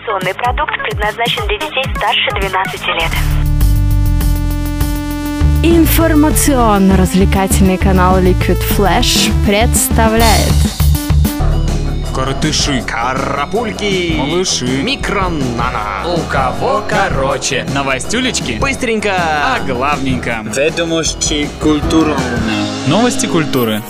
Информационный продукт предназначен для детей старше 12 лет. Информационно-развлекательный канал Liquid Flash представляет Коротыши, Карапульки! малыши, Микронана! у кого короче. Новостюлечки, Быстренько! а главненько. Ведомости культурные. Новости культуры.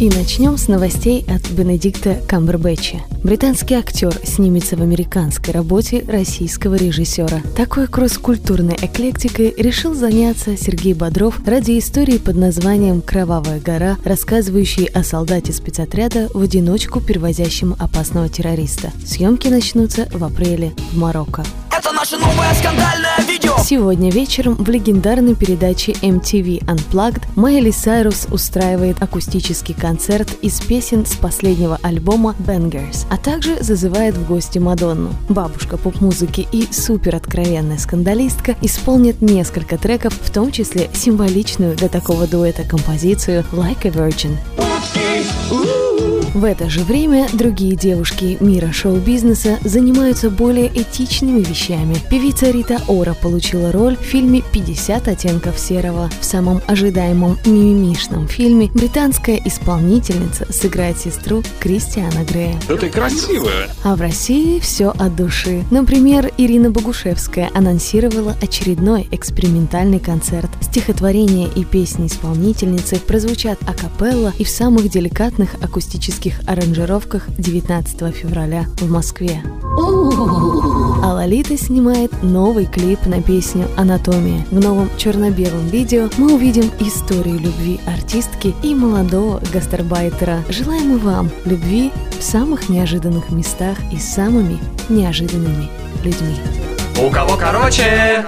И начнем с новостей от Бенедикта Камбербэтча. Британский актер снимется в американской работе российского режиссера. Такой кросс-культурной эклектикой решил заняться Сергей Бодров ради истории под названием «Кровавая гора», рассказывающей о солдате спецотряда в одиночку перевозящем опасного террориста. Съемки начнутся в апреле в Марокко. Это наше новое скандальное видео! Сегодня вечером в легендарной передаче MTV Unplugged Майли Сайрус устраивает акустический концерт из песен с последнего альбома Bangers, а также зазывает в гости Мадонну. Бабушка поп-музыки и супероткровенная скандалистка исполнят несколько треков, в том числе символичную для такого дуэта композицию «Like a Virgin». В это же время другие девушки мира шоу-бизнеса занимаются более этичными вещами. Певица Рита Ора получила роль в фильме «50 оттенков серого». В самом ожидаемом мимимишном фильме британская исполнительница сыграет сестру Кристиана Грея. Да ты красивая. А в России все от души. Например, Ирина Богушевская анонсировала очередной экспериментальный концерт. Стихотворения и песни исполнительницы прозвучат акапелла и в самых деликатных акустических аранжировках 19 февраля в Москве. А Лолита снимает новый клип на песню «Анатомия». В новом черно-белом видео мы увидим историю любви артистки и молодого гастарбайтера. Желаем и вам любви в самых неожиданных местах и самыми неожиданными людьми. У кого короче.